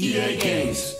EA Games.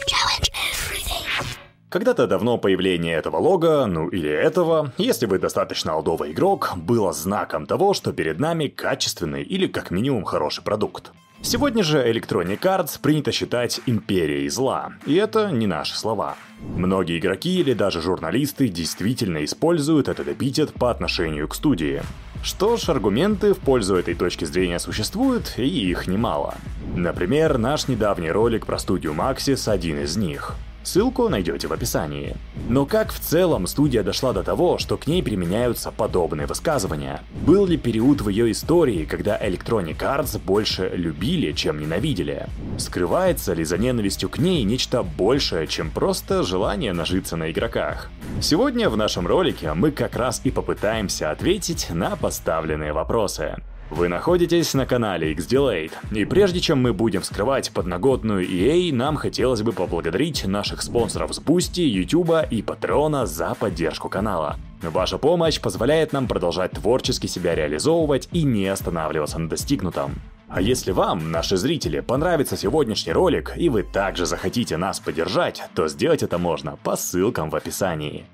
Когда-то давно появление этого лога, ну или этого, если вы достаточно олдовый игрок, было знаком того, что перед нами качественный или как минимум хороший продукт. Сегодня же Electronic Arts принято считать империей зла, и это не наши слова. Многие игроки или даже журналисты действительно используют этот эпитет по отношению к студии. Что ж, аргументы в пользу этой точки зрения существуют, и их немало. Например, наш недавний ролик про студию Maxis один из них. Ссылку найдете в описании. Но как в целом студия дошла до того, что к ней применяются подобные высказывания? Был ли период в ее истории, когда Electronic Arts больше любили, чем ненавидели? Скрывается ли за ненавистью к ней нечто большее, чем просто желание нажиться на игроках? Сегодня в нашем ролике мы как раз и попытаемся ответить на поставленные вопросы. Вы находитесь на канале XDelate, и прежде чем мы будем вскрывать подноготную EA, нам хотелось бы поблагодарить наших спонсоров с Boosty, YouTube и Патреона за поддержку канала. Ваша помощь позволяет нам продолжать творчески себя реализовывать и не останавливаться на достигнутом. А если вам, наши зрители, понравится сегодняшний ролик и вы также захотите нас поддержать, то сделать это можно по ссылкам в описании.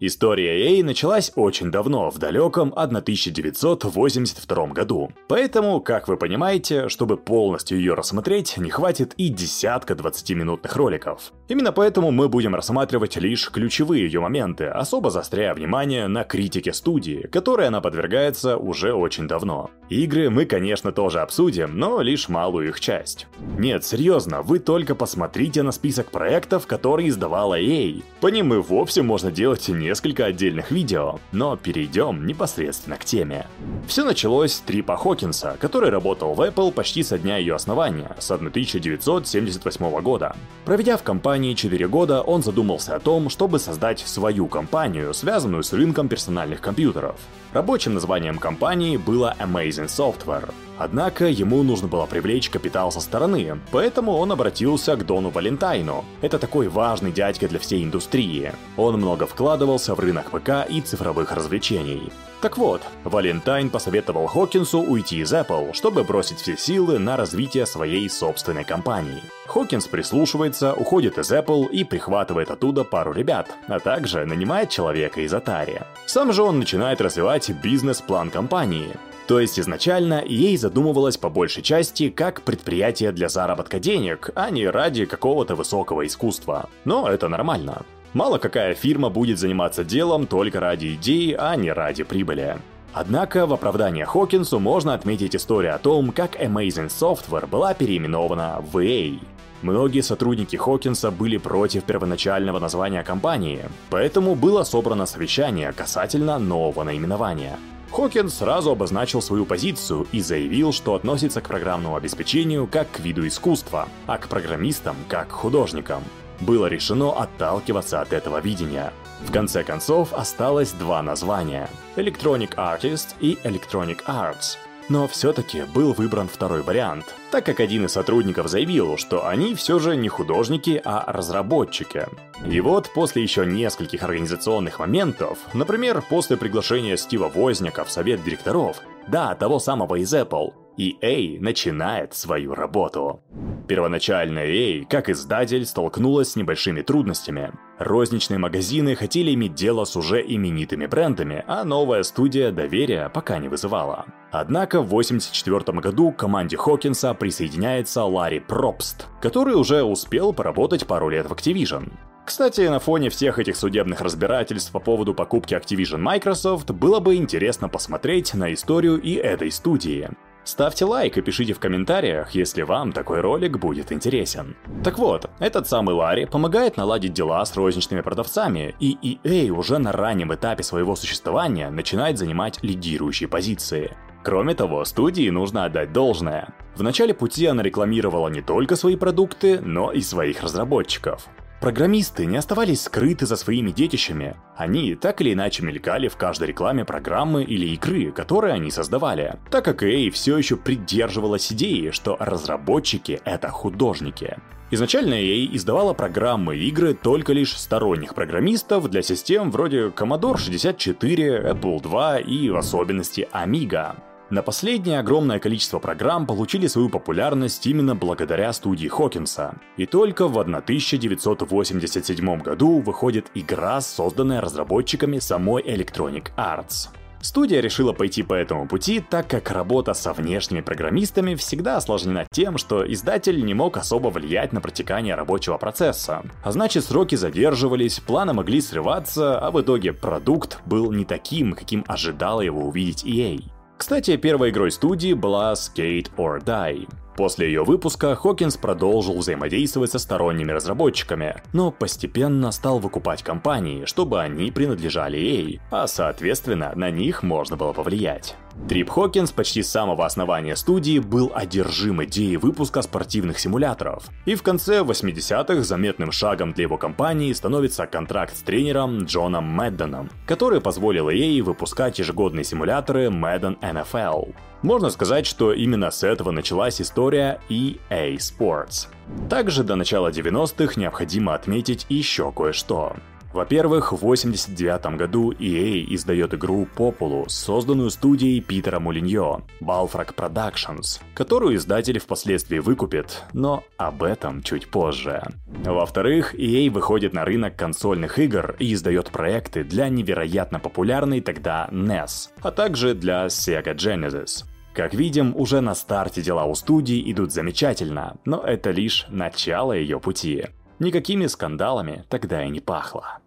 История EA началась очень давно, в далеком 1982 году. Поэтому, как вы понимаете, чтобы полностью ее рассмотреть, не хватит и десятка 20-минутных роликов. Именно поэтому мы будем рассматривать лишь ключевые ее моменты, особо заостряя внимание на критике студии, которой она подвергается уже очень давно. Игры мы, конечно, тоже обсудим, но лишь малую их часть. Нет, серьезно, вы только посмотрите на список проектов, которые издавала EA. По ним и вовсе можно делать не несколько отдельных видео, но перейдем непосредственно к теме. Все началось с Трипа Хокинса, который работал в Apple почти со дня ее основания, с 1978 года. Проведя в компании 4 года, он задумался о том, чтобы создать свою компанию, связанную с рынком персональных компьютеров. Рабочим названием компании было Amazing Software. Однако ему нужно было привлечь капитал со стороны, поэтому он обратился к Дону Валентайну. Это такой важный дядька для всей индустрии. Он много вкладывался в рынок ПК и цифровых развлечений. Так вот, Валентайн посоветовал Хокинсу уйти из Apple, чтобы бросить все силы на развитие своей собственной компании. Хокинс прислушивается, уходит из Apple и прихватывает оттуда пару ребят, а также нанимает человека из Atari. Сам же он начинает развивать бизнес-план компании. То есть изначально ей задумывалось по большей части как предприятие для заработка денег, а не ради какого-то высокого искусства. Но это нормально. Мало какая фирма будет заниматься делом только ради идеи, а не ради прибыли. Однако в оправдание Хокинсу можно отметить историю о том, как Amazing Software была переименована в EA. Многие сотрудники Хокинса были против первоначального названия компании, поэтому было собрано совещание касательно нового наименования. Хокинс сразу обозначил свою позицию и заявил, что относится к программному обеспечению как к виду искусства, а к программистам как к художникам. Было решено отталкиваться от этого видения. В конце концов осталось два названия – Electronic Artist и Electronic Arts – но все-таки был выбран второй вариант, так как один из сотрудников заявил, что они все же не художники, а разработчики. И вот после еще нескольких организационных моментов, например, после приглашения Стива Возняка в совет директоров, да, того самого из Apple, EA начинает свою работу. Первоначально EA, как издатель, столкнулась с небольшими трудностями. Розничные магазины хотели иметь дело с уже именитыми брендами, а новая студия доверия пока не вызывала. Однако в 1984 году к команде Хокинса присоединяется Ларри Пробст, который уже успел поработать пару лет в Activision. Кстати, на фоне всех этих судебных разбирательств по поводу покупки Activision Microsoft было бы интересно посмотреть на историю и этой студии. Ставьте лайк и пишите в комментариях, если вам такой ролик будет интересен. Так вот, этот самый Ларри помогает наладить дела с розничными продавцами, и EA уже на раннем этапе своего существования начинает занимать лидирующие позиции. Кроме того, студии нужно отдать должное. В начале пути она рекламировала не только свои продукты, но и своих разработчиков. Программисты не оставались скрыты за своими детищами. Они так или иначе мелькали в каждой рекламе программы или игры, которые они создавали, так как EA все еще придерживалась идеи, что разработчики — это художники. Изначально EA издавала программы и игры только лишь сторонних программистов для систем вроде Commodore 64, Apple II и в особенности Amiga. На последнее огромное количество программ получили свою популярность именно благодаря студии Хокинса. И только в 1987 году выходит игра, созданная разработчиками самой Electronic Arts. Студия решила пойти по этому пути, так как работа со внешними программистами всегда осложнена тем, что издатель не мог особо влиять на протекание рабочего процесса. А значит, сроки задерживались, планы могли срываться, а в итоге продукт был не таким, каким ожидала его увидеть EA. Кстати, первой игрой студии была Skate or Die. После ее выпуска Хокинс продолжил взаимодействовать со сторонними разработчиками, но постепенно стал выкупать компании, чтобы они принадлежали EA, а соответственно на них можно было повлиять. Трип Хокинс почти с самого основания студии был одержим идеей выпуска спортивных симуляторов. И в конце 80-х заметным шагом для его компании становится контракт с тренером Джоном Мэдденом, который позволил EA выпускать ежегодные симуляторы Madden NFL. Можно сказать, что именно с этого началась история EA Sports. Также до начала 90-х необходимо отметить еще кое-что. Во-первых, в 89 году EA издает игру Populous, созданную студией Питера Мулиньо, Balfrog Productions, которую издатель впоследствии выкупит, но об этом чуть позже. Во-вторых, EA выходит на рынок консольных игр и издает проекты для невероятно популярной тогда NES, а также для Sega Genesis. Как видим, уже на старте дела у студии идут замечательно, но это лишь начало ее пути. Никакими скандалами тогда и не пахло.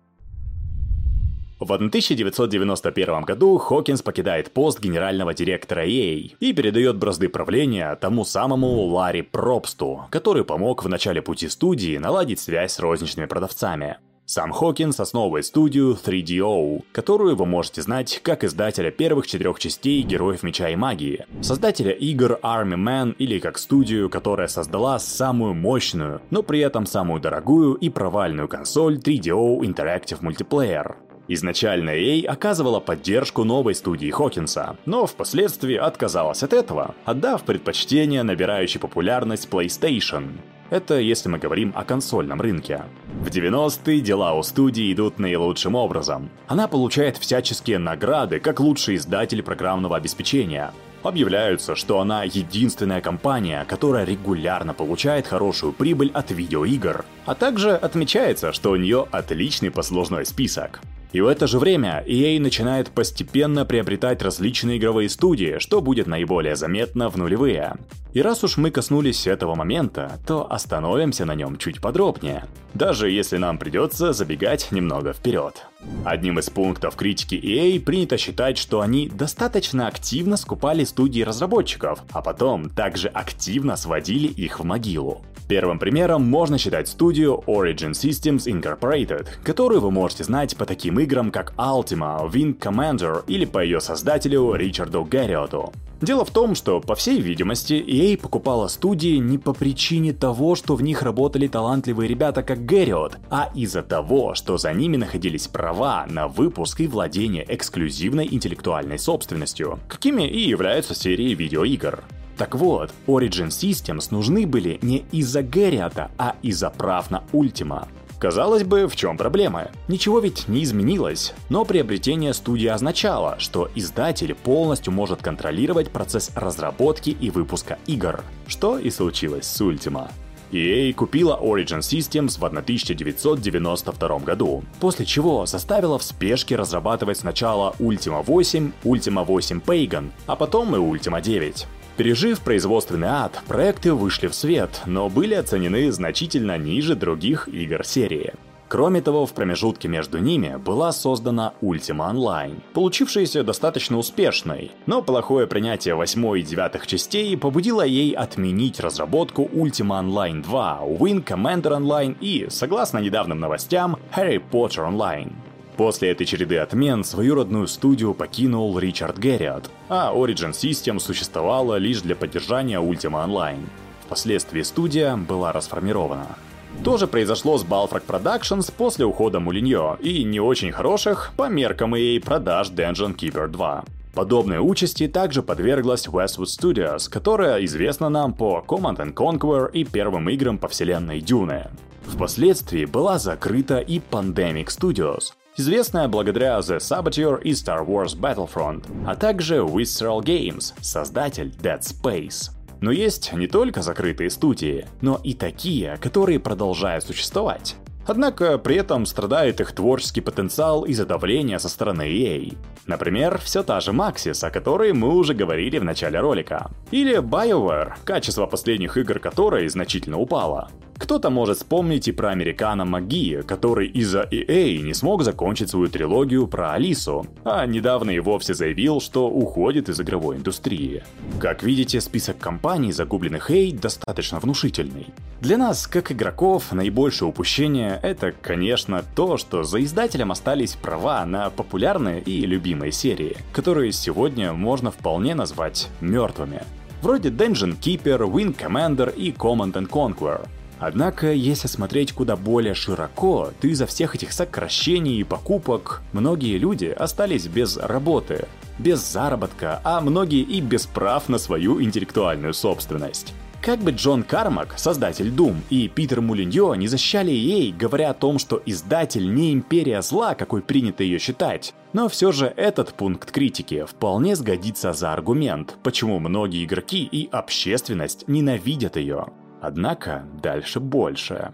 В 1991 году Хокинс покидает пост генерального директора EA и передает бразды правления тому самому Ларри Пробсту, который помог в начале пути студии наладить связь с розничными продавцами. Сам Хокинс основывает студию 3DO, которую вы можете знать как издателя первых четырех частей Героев Меча и Магии, создателя игр Army Man или как студию, которая создала самую мощную, но при этом самую дорогую и провальную консоль 3DO Interactive Multiplayer. Изначально EA оказывала поддержку новой студии Хокинса, но впоследствии отказалась от этого, отдав предпочтение набирающей популярность PlayStation. Это если мы говорим о консольном рынке. В 90-е дела у студии идут наилучшим образом. Она получает всяческие награды как лучший издатель программного обеспечения. Объявляются, что она единственная компания, которая регулярно получает хорошую прибыль от видеоигр. А также отмечается, что у нее отличный послужной список. И в это же время EA начинает постепенно приобретать различные игровые студии, что будет наиболее заметно в нулевые. И раз уж мы коснулись этого момента, то остановимся на нем чуть подробнее, даже если нам придется забегать немного вперед. Одним из пунктов критики EA принято считать, что они достаточно активно скупали студии разработчиков, а потом также активно сводили их в могилу. Первым примером можно считать студию Origin Systems Incorporated, которую вы можете знать по таким играм как Ultima, Wing Commander или по ее создателю Ричарду Гарриоту. Дело в том, что, по всей видимости, EA покупала студии не по причине того, что в них работали талантливые ребята как Гэриот, а из-за того, что за ними находились права на выпуск и владение эксклюзивной интеллектуальной собственностью, какими и являются серии видеоигр. Так вот, Origin Systems нужны были не из-за Гэриота, а из-за прав на Ultima. Казалось бы, в чем проблема? Ничего ведь не изменилось, но приобретение студии означало, что издатель полностью может контролировать процесс разработки и выпуска игр, что и случилось с Ultima. EA купила Origin Systems в 1992 году, после чего заставила в спешке разрабатывать сначала Ultima 8, Ultima 8 Pagan, а потом и Ultima 9. Пережив производственный ад, проекты вышли в свет, но были оценены значительно ниже других игр серии. Кроме того, в промежутке между ними была создана Ultima Online, получившаяся достаточно успешной, но плохое принятие 8 и 9 частей побудило ей отменить разработку Ultima Online 2, Wing Commander Online и, согласно недавним новостям, Harry Potter Online. После этой череды отмен свою родную студию покинул Ричард Герриот, а Origin System существовала лишь для поддержания Ultima Online. Впоследствии студия была расформирована. То же произошло с Balfrog Productions после ухода Мулиньо и не очень хороших, по меркам EA, продаж Dungeon Keeper 2. Подобной участи также подверглась Westwood Studios, которая известна нам по Command Conquer и первым играм по вселенной Дюны. Впоследствии была закрыта и Pandemic Studios, известная благодаря The Saboteur и Star Wars Battlefront, а также Visceral Games, создатель Dead Space. Но есть не только закрытые студии, но и такие, которые продолжают существовать. Однако при этом страдает их творческий потенциал из-за давления со стороны EA. Например, все та же Maxis, о которой мы уже говорили в начале ролика. Или BioWare, качество последних игр которой значительно упало. Кто-то может вспомнить и про американо Маги, который из-за EA не смог закончить свою трилогию про Алису, а недавно и вовсе заявил, что уходит из игровой индустрии. Как видите, список компаний, загубленных EA, достаточно внушительный. Для нас, как игроков, наибольшее упущение — это, конечно, то, что за издателем остались права на популярные и любимые серии, которые сегодня можно вполне назвать мертвыми. Вроде Dungeon Keeper, Wing Commander и Command and Conquer — Однако, если смотреть куда более широко, то из-за всех этих сокращений и покупок многие люди остались без работы, без заработка, а многие и без прав на свою интеллектуальную собственность. Как бы Джон Кармак, создатель Doom, и Питер Мулиньо не защищали ей, говоря о том, что издатель не империя зла, какой принято ее считать, но все же этот пункт критики вполне сгодится за аргумент, почему многие игроки и общественность ненавидят ее. Однако дальше больше.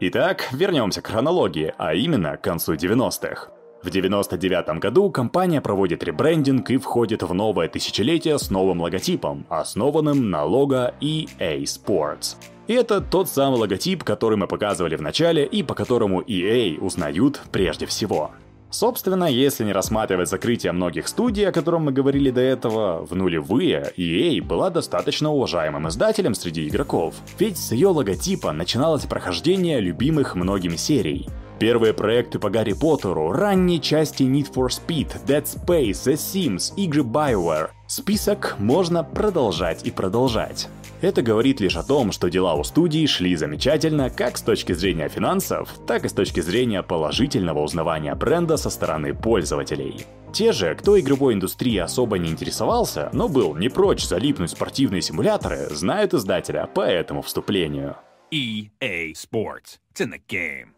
Итак, вернемся к хронологии, а именно к концу 90-х. В 99 году компания проводит ребрендинг и входит в новое тысячелетие с новым логотипом, основанным на лого EA Sports. И это тот самый логотип, который мы показывали в начале и по которому EA узнают прежде всего. Собственно, если не рассматривать закрытие многих студий, о котором мы говорили до этого, в нулевые EA была достаточно уважаемым издателем среди игроков, ведь с ее логотипа начиналось прохождение любимых многими серий. Первые проекты по Гарри Поттеру, ранние части Need for Speed, Dead Space, The Sims, игры BioWare. Список можно продолжать и продолжать. Это говорит лишь о том, что дела у студии шли замечательно как с точки зрения финансов, так и с точки зрения положительного узнавания бренда со стороны пользователей. Те же, кто игровой индустрией особо не интересовался, но был не прочь залипнуть в спортивные симуляторы, знают издателя по этому вступлению. EA Sports. It's in the game.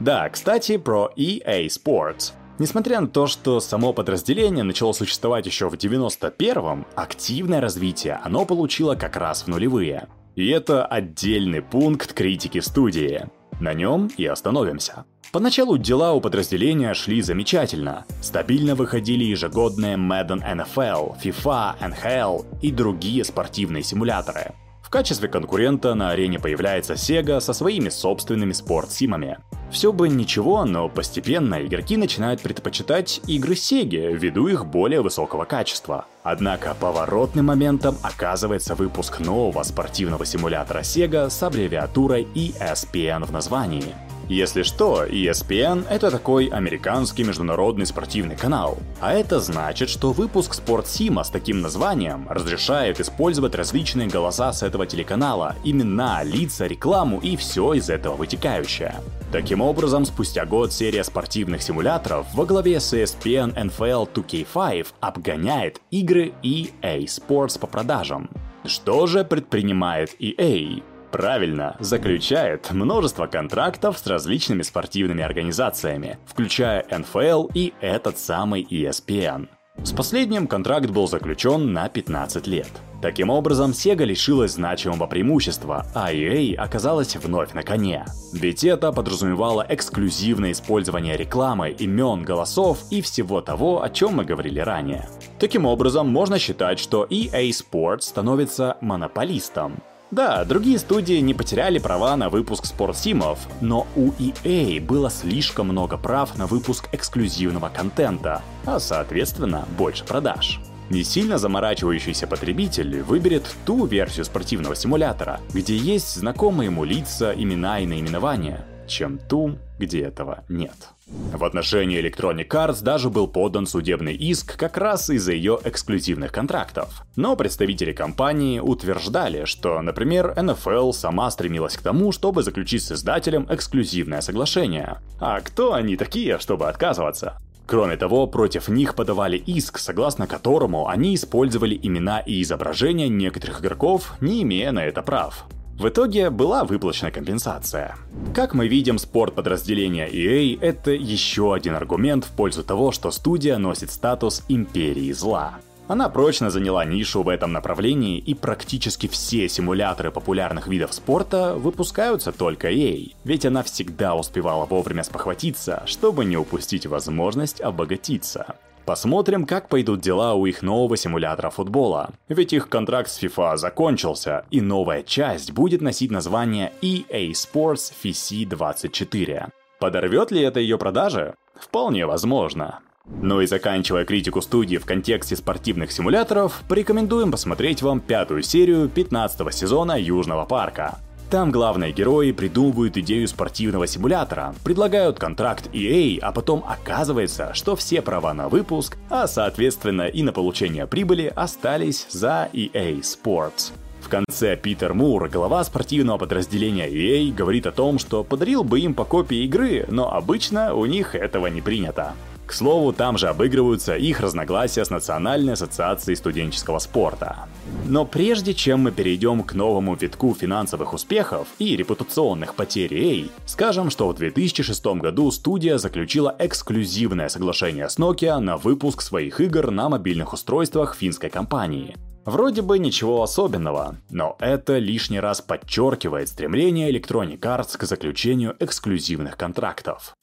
Да, кстати, про EA Sports. Несмотря на то, что само подразделение начало существовать еще в 91-м, активное развитие оно получило как раз в нулевые. И это отдельный пункт критики студии. На нем и остановимся. Поначалу дела у подразделения шли замечательно. Стабильно выходили ежегодные Madden NFL, FIFA, NHL и другие спортивные симуляторы. В качестве конкурента на арене появляется Sega со своими собственными спортсимами. Все бы ничего, но постепенно игроки начинают предпочитать игры Sega ввиду их более высокого качества. Однако поворотным моментом оказывается выпуск нового спортивного симулятора Sega с аббревиатурой ESPN в названии. Если что, ESPN — это такой американский международный спортивный канал. А это значит, что выпуск спортсима с таким названием разрешает использовать различные голоса с этого телеканала, имена, лица, рекламу и все из этого вытекающее. Таким образом, спустя год серия спортивных симуляторов во главе с ESPN NFL 2K5 обгоняет игры EA Sports по продажам. Что же предпринимает EA? Правильно, заключает множество контрактов с различными спортивными организациями, включая NFL и этот самый ESPN. С последним контракт был заключен на 15 лет. Таким образом, Sega лишилась значимого преимущества, а EA оказалась вновь на коне. Ведь это подразумевало эксклюзивное использование рекламы, имен, голосов и всего того, о чем мы говорили ранее. Таким образом, можно считать, что EA Sports становится монополистом. Да, другие студии не потеряли права на выпуск спортсимов, но у EA было слишком много прав на выпуск эксклюзивного контента, а соответственно больше продаж. Не сильно заморачивающийся потребитель выберет ту версию спортивного симулятора, где есть знакомые ему лица, имена и наименования, чем ту, где этого нет. В отношении Electronic Arts даже был подан судебный иск как раз из-за ее эксклюзивных контрактов. Но представители компании утверждали, что, например, NFL сама стремилась к тому, чтобы заключить с издателем эксклюзивное соглашение. А кто они такие, чтобы отказываться? Кроме того, против них подавали иск, согласно которому они использовали имена и изображения некоторых игроков, не имея на это прав. В итоге была выплачена компенсация. Как мы видим, спорт подразделения EA — это еще один аргумент в пользу того, что студия носит статус империи зла. Она прочно заняла нишу в этом направлении, и практически все симуляторы популярных видов спорта выпускаются только ей, ведь она всегда успевала вовремя спохватиться, чтобы не упустить возможность обогатиться. Посмотрим, как пойдут дела у их нового симулятора футбола. Ведь их контракт с FIFA закончился, и новая часть будет носить название EA Sports FC 24. Подорвет ли это ее продажи? Вполне возможно. Ну и заканчивая критику студии в контексте спортивных симуляторов, порекомендуем посмотреть вам пятую серию 15 сезона Южного парка. Там главные герои придумывают идею спортивного симулятора, предлагают контракт EA, а потом оказывается, что все права на выпуск, а соответственно и на получение прибыли остались за EA Sports. В конце Питер Мур, глава спортивного подразделения EA, говорит о том, что подарил бы им по копии игры, но обычно у них этого не принято. К слову, там же обыгрываются их разногласия с Национальной ассоциацией студенческого спорта. Но прежде чем мы перейдем к новому витку финансовых успехов и репутационных потерь EA, скажем, что в 2006 году студия заключила эксклюзивное соглашение с Nokia на выпуск своих игр на мобильных устройствах финской компании. Вроде бы ничего особенного, но это лишний раз подчеркивает стремление Electronic Arts к заключению эксклюзивных контрактов.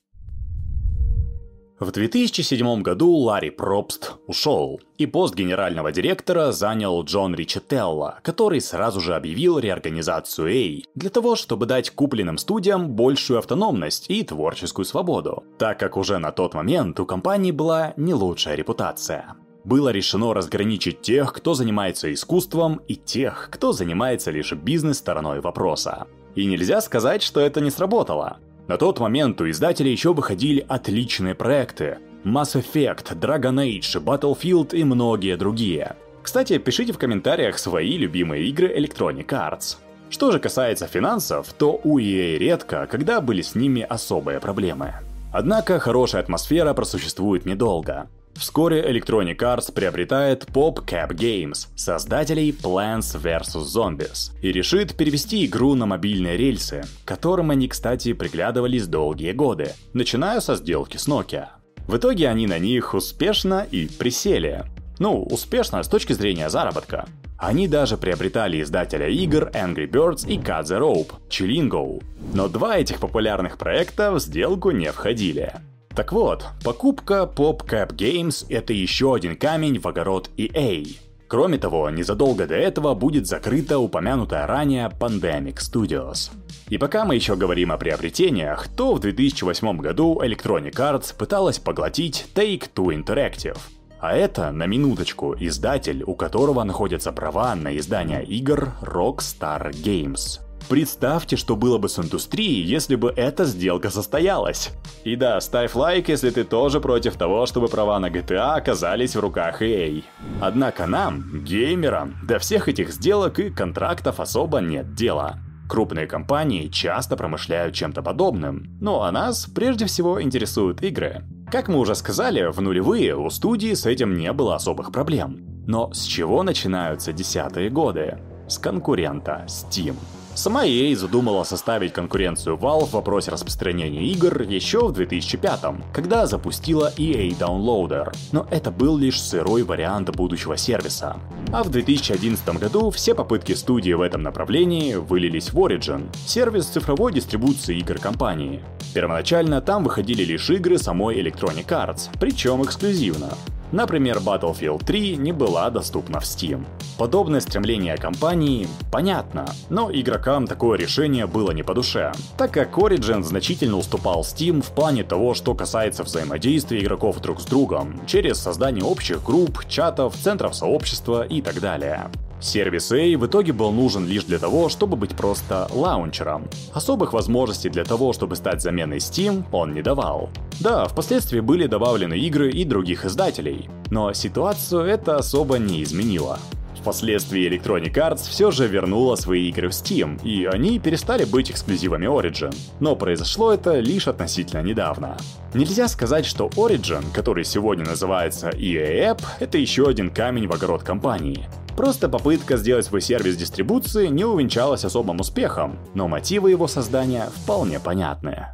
В 2007 году Ларри Пробст ушел, и пост генерального директора занял Джон Ричетелло, который сразу же объявил реорганизацию A для того, чтобы дать купленным студиям большую автономность и творческую свободу, так как уже на тот момент у компании была не лучшая репутация. Было решено разграничить тех, кто занимается искусством, и тех, кто занимается лишь бизнес-стороной вопроса. И нельзя сказать, что это не сработало. На тот момент у издателя еще выходили отличные проекты. Mass Effect, Dragon Age, Battlefield и многие другие. Кстати, пишите в комментариях свои любимые игры Electronic Arts. Что же касается финансов, то у EA редко, когда были с ними особые проблемы. Однако хорошая атмосфера просуществует недолго. Вскоре Electronic Arts приобретает PopCap Games, создателей Plants vs. Zombies, и решит перевести игру на мобильные рельсы, к которым они, кстати, приглядывались долгие годы, начиная со сделки с Nokia. В итоге они на них успешно и присели. Ну, успешно с точки зрения заработка. Они даже приобретали издателя игр Angry Birds и Cut the Rope, Chilingo. Но два этих популярных проекта в сделку не входили. Так вот, покупка PopCap Games — это еще один камень в огород EA. Кроме того, незадолго до этого будет закрыта упомянутая ранее Pandemic Studios. И пока мы еще говорим о приобретениях, то в 2008 году Electronic Arts пыталась поглотить Take-Two Interactive. А это, на минуточку, издатель, у которого находятся права на издание игр Rockstar Games. Представьте, что было бы с индустрией, если бы эта сделка состоялась. И да, ставь лайк, если ты тоже против того, чтобы права на GTA оказались в руках EA. Однако нам, геймерам, до всех этих сделок и контрактов особо нет дела. Крупные компании часто промышляют чем-то подобным, ну а нас прежде всего интересуют игры. Как мы уже сказали, в нулевые у студии с этим не было особых проблем. Но с чего начинаются десятые годы? С конкурента Steam. Сама EA задумала составить конкуренцию Valve в вопросе распространения игр еще в 2005 когда запустила EA Downloader, но это был лишь сырой вариант будущего сервиса. А в 2011 году все попытки студии в этом направлении вылились в Origin, сервис цифровой дистрибуции игр компании. Первоначально там выходили лишь игры самой Electronic Arts, причем эксклюзивно. Например, Battlefield 3 не была доступна в Steam. Подобное стремление компании понятно, но игрокам такое решение было не по душе, так как Origin значительно уступал Steam в плане того, что касается взаимодействия игроков друг с другом, через создание общих групп, чатов, центров сообщества и так далее. Сервис A в итоге был нужен лишь для того, чтобы быть просто лаунчером. Особых возможностей для того, чтобы стать заменой Steam, он не давал. Да, впоследствии были добавлены игры и других издателей, но ситуацию это особо не изменило. Впоследствии Electronic Arts все же вернула свои игры в Steam, и они перестали быть эксклюзивами Origin. Но произошло это лишь относительно недавно. Нельзя сказать, что Origin, который сегодня называется EA App, это еще один камень в огород компании. Просто попытка сделать свой сервис дистрибуции не увенчалась особым успехом, но мотивы его создания вполне понятны.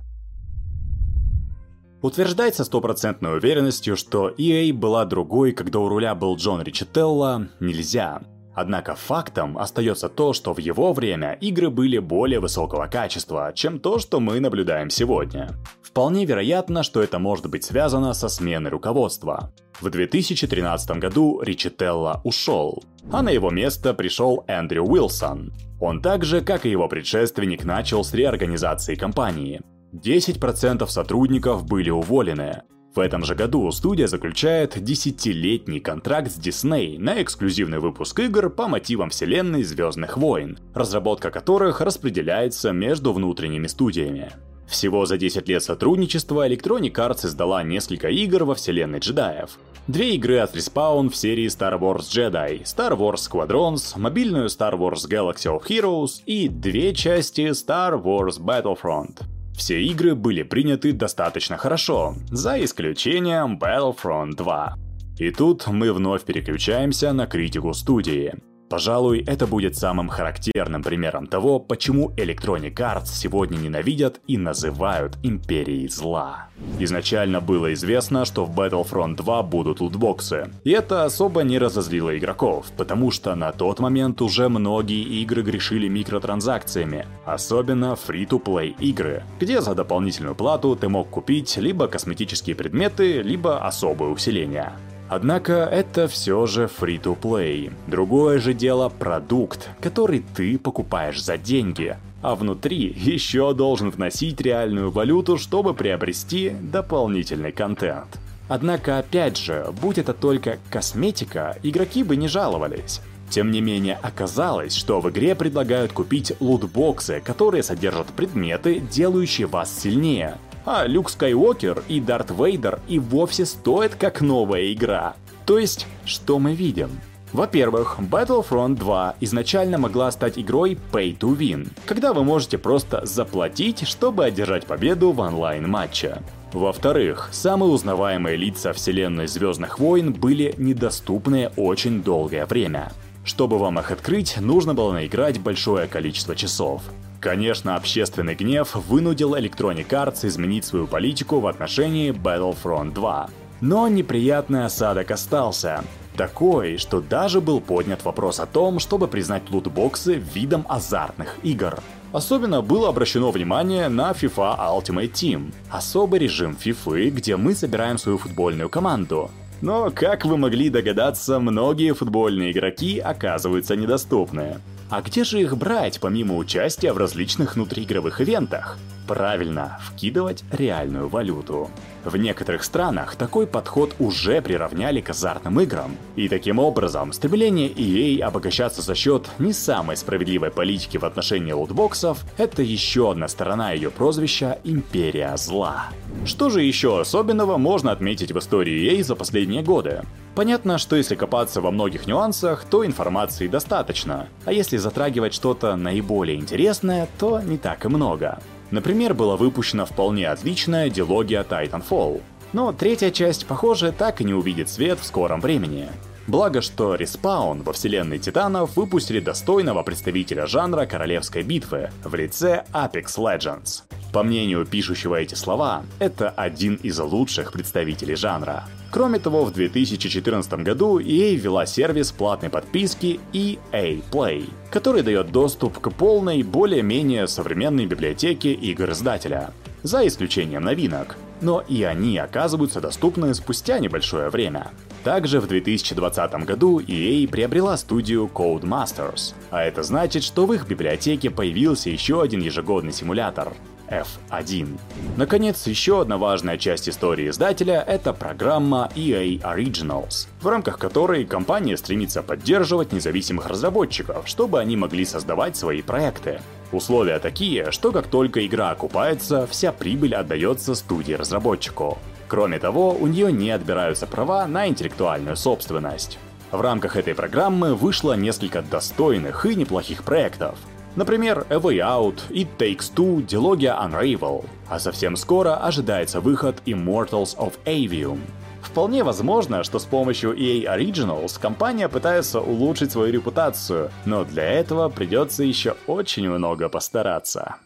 Утверждать со стопроцентной уверенностью, что EA была другой, когда у руля был Джон Ричителло, нельзя. Однако фактом остается то, что в его время игры были более высокого качества, чем то, что мы наблюдаем сегодня. Вполне вероятно, что это может быть связано со сменой руководства. В 2013 году Ричителло ушел, а на его место пришел Эндрю Уилсон. Он также, как и его предшественник, начал с реорганизации компании. 10% сотрудников были уволены, в этом же году студия заключает десятилетний контракт с Disney на эксклюзивный выпуск игр по мотивам вселенной Звездных войн, разработка которых распределяется между внутренними студиями. Всего за 10 лет сотрудничества Electronic Arts издала несколько игр во вселенной джедаев. Две игры от Respawn в серии Star Wars Jedi, Star Wars Squadrons, мобильную Star Wars Galaxy of Heroes и две части Star Wars Battlefront. Все игры были приняты достаточно хорошо, за исключением Battlefront 2. И тут мы вновь переключаемся на критику студии. Пожалуй, это будет самым характерным примером того, почему Electronic Arts сегодня ненавидят и называют империей зла. Изначально было известно, что в Battlefront 2 будут лутбоксы, и это особо не разозлило игроков, потому что на тот момент уже многие игры грешили микротранзакциями, особенно free-to-play игры, где за дополнительную плату ты мог купить либо косметические предметы, либо особые усиления. Однако это все же free-to-play. Другое же дело продукт, который ты покупаешь за деньги, а внутри еще должен вносить реальную валюту, чтобы приобрести дополнительный контент. Однако опять же, будь это только косметика, игроки бы не жаловались. Тем не менее, оказалось, что в игре предлагают купить лутбоксы, которые содержат предметы, делающие вас сильнее, а Люк Скайуокер и Дарт Вейдер и вовсе стоят как новая игра. То есть, что мы видим? Во-первых, Battlefront 2 изначально могла стать игрой Pay to Win, когда вы можете просто заплатить, чтобы одержать победу в онлайн-матче. Во-вторых, самые узнаваемые лица вселенной Звездных войн были недоступны очень долгое время. Чтобы вам их открыть, нужно было наиграть большое количество часов. Конечно, общественный гнев вынудил Electronic Arts изменить свою политику в отношении Battlefront 2. Но неприятный осадок остался. Такой, что даже был поднят вопрос о том, чтобы признать лутбоксы видом азартных игр. Особенно было обращено внимание на FIFA Ultimate Team, особый режим FIFA, где мы собираем свою футбольную команду. Но, как вы могли догадаться, многие футбольные игроки оказываются недоступны. А где же их брать, помимо участия в различных внутриигровых ивентах? Правильно, вкидывать реальную валюту. В некоторых странах такой подход уже приравняли к азартным играм. И таким образом, стремление EA обогащаться за счет не самой справедливой политики в отношении лутбоксов – это еще одна сторона ее прозвища «Империя зла». Что же еще особенного можно отметить в истории EA за последние годы? Понятно, что если копаться во многих нюансах, то информации достаточно, а если затрагивать что-то наиболее интересное, то не так и много. Например, была выпущена вполне отличная дилогия Titanfall, но третья часть, похоже, так и не увидит свет в скором времени. Благо, что Respawn во вселенной Титанов выпустили достойного представителя жанра королевской битвы в лице Apex Legends. По мнению пишущего эти слова, это один из лучших представителей жанра. Кроме того, в 2014 году EA ввела сервис платной подписки EA Play, который дает доступ к полной, более-менее современной библиотеке игр издателя, за исключением новинок, но и они оказываются доступны спустя небольшое время. Также в 2020 году EA приобрела студию Codemasters, а это значит, что в их библиотеке появился еще один ежегодный симулятор F1. Наконец, еще одна важная часть истории издателя — это программа EA Originals, в рамках которой компания стремится поддерживать независимых разработчиков, чтобы они могли создавать свои проекты. Условия такие, что как только игра окупается, вся прибыль отдается студии-разработчику. Кроме того, у нее не отбираются права на интеллектуальную собственность. В рамках этой программы вышло несколько достойных и неплохих проектов, Например, A Way Out, It Takes Two, дилогия Unravel. А совсем скоро ожидается выход Immortals of Avium. Вполне возможно, что с помощью EA Originals компания пытается улучшить свою репутацию, но для этого придется еще очень много постараться.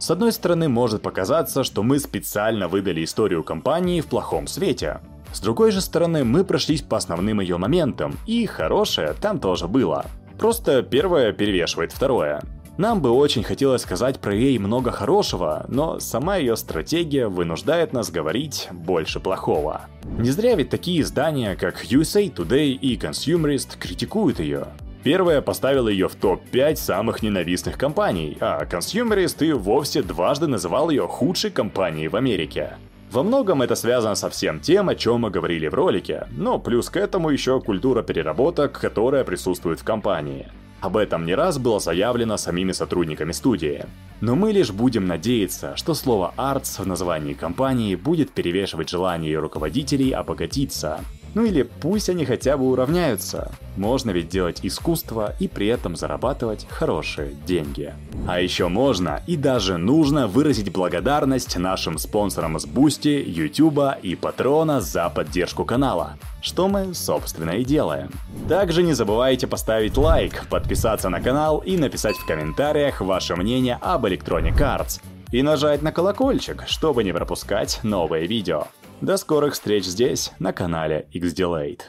С одной стороны, может показаться, что мы специально выдали историю компании в плохом свете. С другой же стороны, мы прошлись по основным ее моментам, и хорошее там тоже было. Просто первое перевешивает второе. Нам бы очень хотелось сказать про EA много хорошего, но сама ее стратегия вынуждает нас говорить больше плохого. Не зря ведь такие издания, как USA Today и Consumerist критикуют ее. Первая поставила ее в топ-5 самых ненавистных компаний, а Consumerist и вовсе дважды называл ее худшей компанией в Америке. Во многом это связано со всем тем, о чем мы говорили в ролике, но плюс к этому еще культура переработок, которая присутствует в компании. Об этом не раз было заявлено самими сотрудниками студии. Но мы лишь будем надеяться, что слово «arts» в названии компании будет перевешивать желание ее руководителей обогатиться, ну или пусть они хотя бы уравняются. Можно ведь делать искусство и при этом зарабатывать хорошие деньги. А еще можно и даже нужно выразить благодарность нашим спонсорам с Бусти, Ютуба и Патреона за поддержку канала. Что мы, собственно, и делаем. Также не забывайте поставить лайк, подписаться на канал и написать в комментариях ваше мнение об Electronic Arts. И нажать на колокольчик, чтобы не пропускать новые видео. До скорых встреч здесь, на канале XDelate.